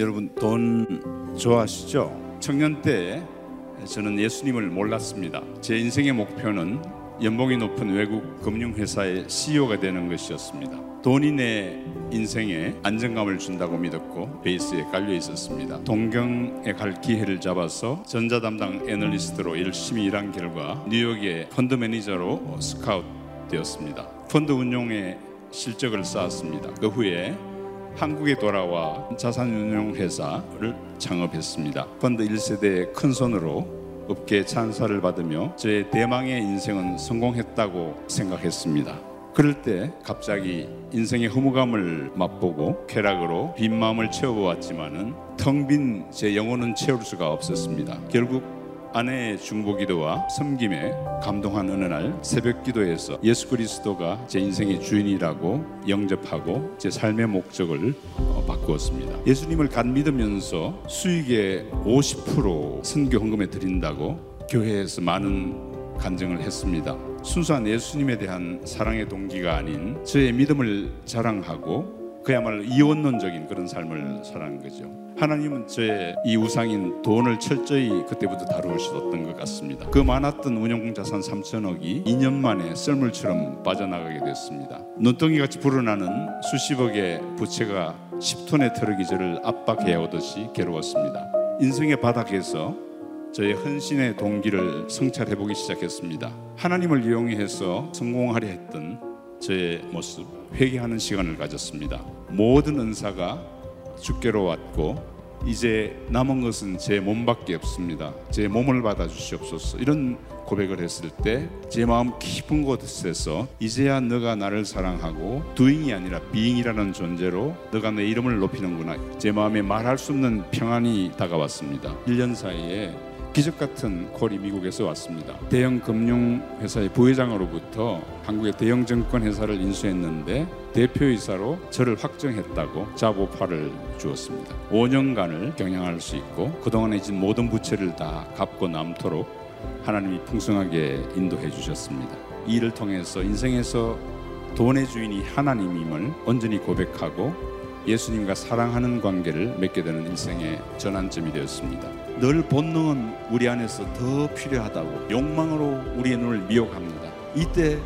여러분 돈 좋아하시죠? 청년 때 저는 예수님을 몰랐습니다. 제 인생의 목표는 연봉이 높은 외국 금융회사의 CEO가 되는 것이었습니다. 돈이 내 인생에 안정감을 준다고 믿었고 베이스에 깔려 있었습니다. 동경에 갈 기회를 잡아서 전자 담당 애널리스트로 열심히 일한 결과 뉴욕의 펀드 매니저로 스카우트 되었습니다. 펀드 운용에 실적을 쌓았습니다. 그 후에 한국에 돌아와 자산운용회사를 창업했습니다. 펀드 1세대의 큰 손으로 업계 찬사를 받으며 저의 대망의 인생은 성공했다고 생각했습니다. 그럴 때 갑자기 인생의 허무감을 맛보고 쾌락으로 빈 마음을 채워보았지만은 텅 빈 제 영혼은 채울 수가 없었습니다. 결국 아내의 중보기도와 섬김에 감동한 어느 날 새벽 기도에서 예수 그리스도가 제 인생의 주인이라고 영접하고 제 삶의 목적을 어, 바꾸었습니다. 예수님을 간 믿으면서 수익의 50% 선교 헌금에 드린다고 교회에서 많은 간증을 했습니다. 순수한 예수님에 대한 사랑의 동기가 아닌 저의 믿음을 자랑하고 그야말로 이원론적인 그런 삶을 살아가는 거죠. 하나님은 저의 이 우상인 돈을 철저히 그때부터 다루셨던 것 같습니다. 그 많았던 운용 자산 3천억이 2년 만에 썰물처럼 빠져나가게 됐습니다. 눈덩이 같이 불어나는 수십억의 부채가 10톤의 트럭이 저를 압박해 오듯이 괴로웠습니다. 인생의 바닥에서 저의 헌신의 동기를 성찰해 보기 시작했습니다. 하나님을 이용해서 성공하려 했던 저의 모습 회개하는 시간을 가졌습니다. 모든 은사가 주께로 왔고 이제 남은 것은 제 몸밖에 없습니다. 제 몸을 받아 주시옵소서. 이런 고백을 했을 때 제 마음 깊은 곳에서 이제야 너가 나를 사랑하고 doing이 아니라 being이라는 존재로 너가 내 이름을 높이는구나. 제 마음에 말할 수 없는 평안이 다가왔습니다. 1년 사이에 기적 같은 콜이 미국에서 왔습니다. 대형 금융 회사의 부회장으로부터 한국의 대형 증권 회사를 인수했는데 대표이사로 저를 확정했다고 자보파를 주었습니다. 5년간을 경영할 수 있고 그동안에 진 모든 부채를 다 갚고 남도록 하나님이 풍성하게 인도해 주셨습니다. 이 일을 통해서 인생에서 돈의 주인이 하나님임을 온전히 고백하고 예수님과 사랑하는 관계를 맺게 되는 인생의 전환점이 되었습니다. 늘 본능은 우리 안에서 더 필요하다고 욕망으로 우리의 눈을 미혹합니다. 이때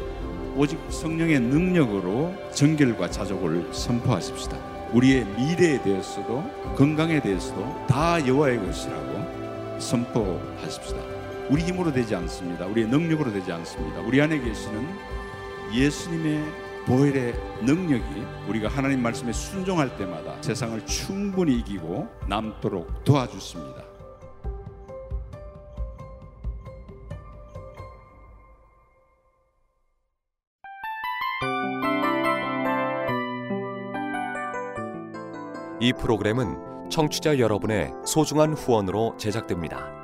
오직 성령의 능력으로 정결과 자족을 선포하십시다. 우리의 미래에 대해서도 건강에 대해서도 다 여호와의 것이라고 선포하십시다. 우리 힘으로 되지 않습니다. 우리의 능력으로 되지 않습니다. 우리 안에 계시는 예수님의 보혈의 능력이 우리가 하나님 말씀에 순종할 때마다 세상을 충분히 이기고 남도록 도와주십니다. 이 프로그램은 청취자 여러분의 소중한 후원으로 제작됩니다.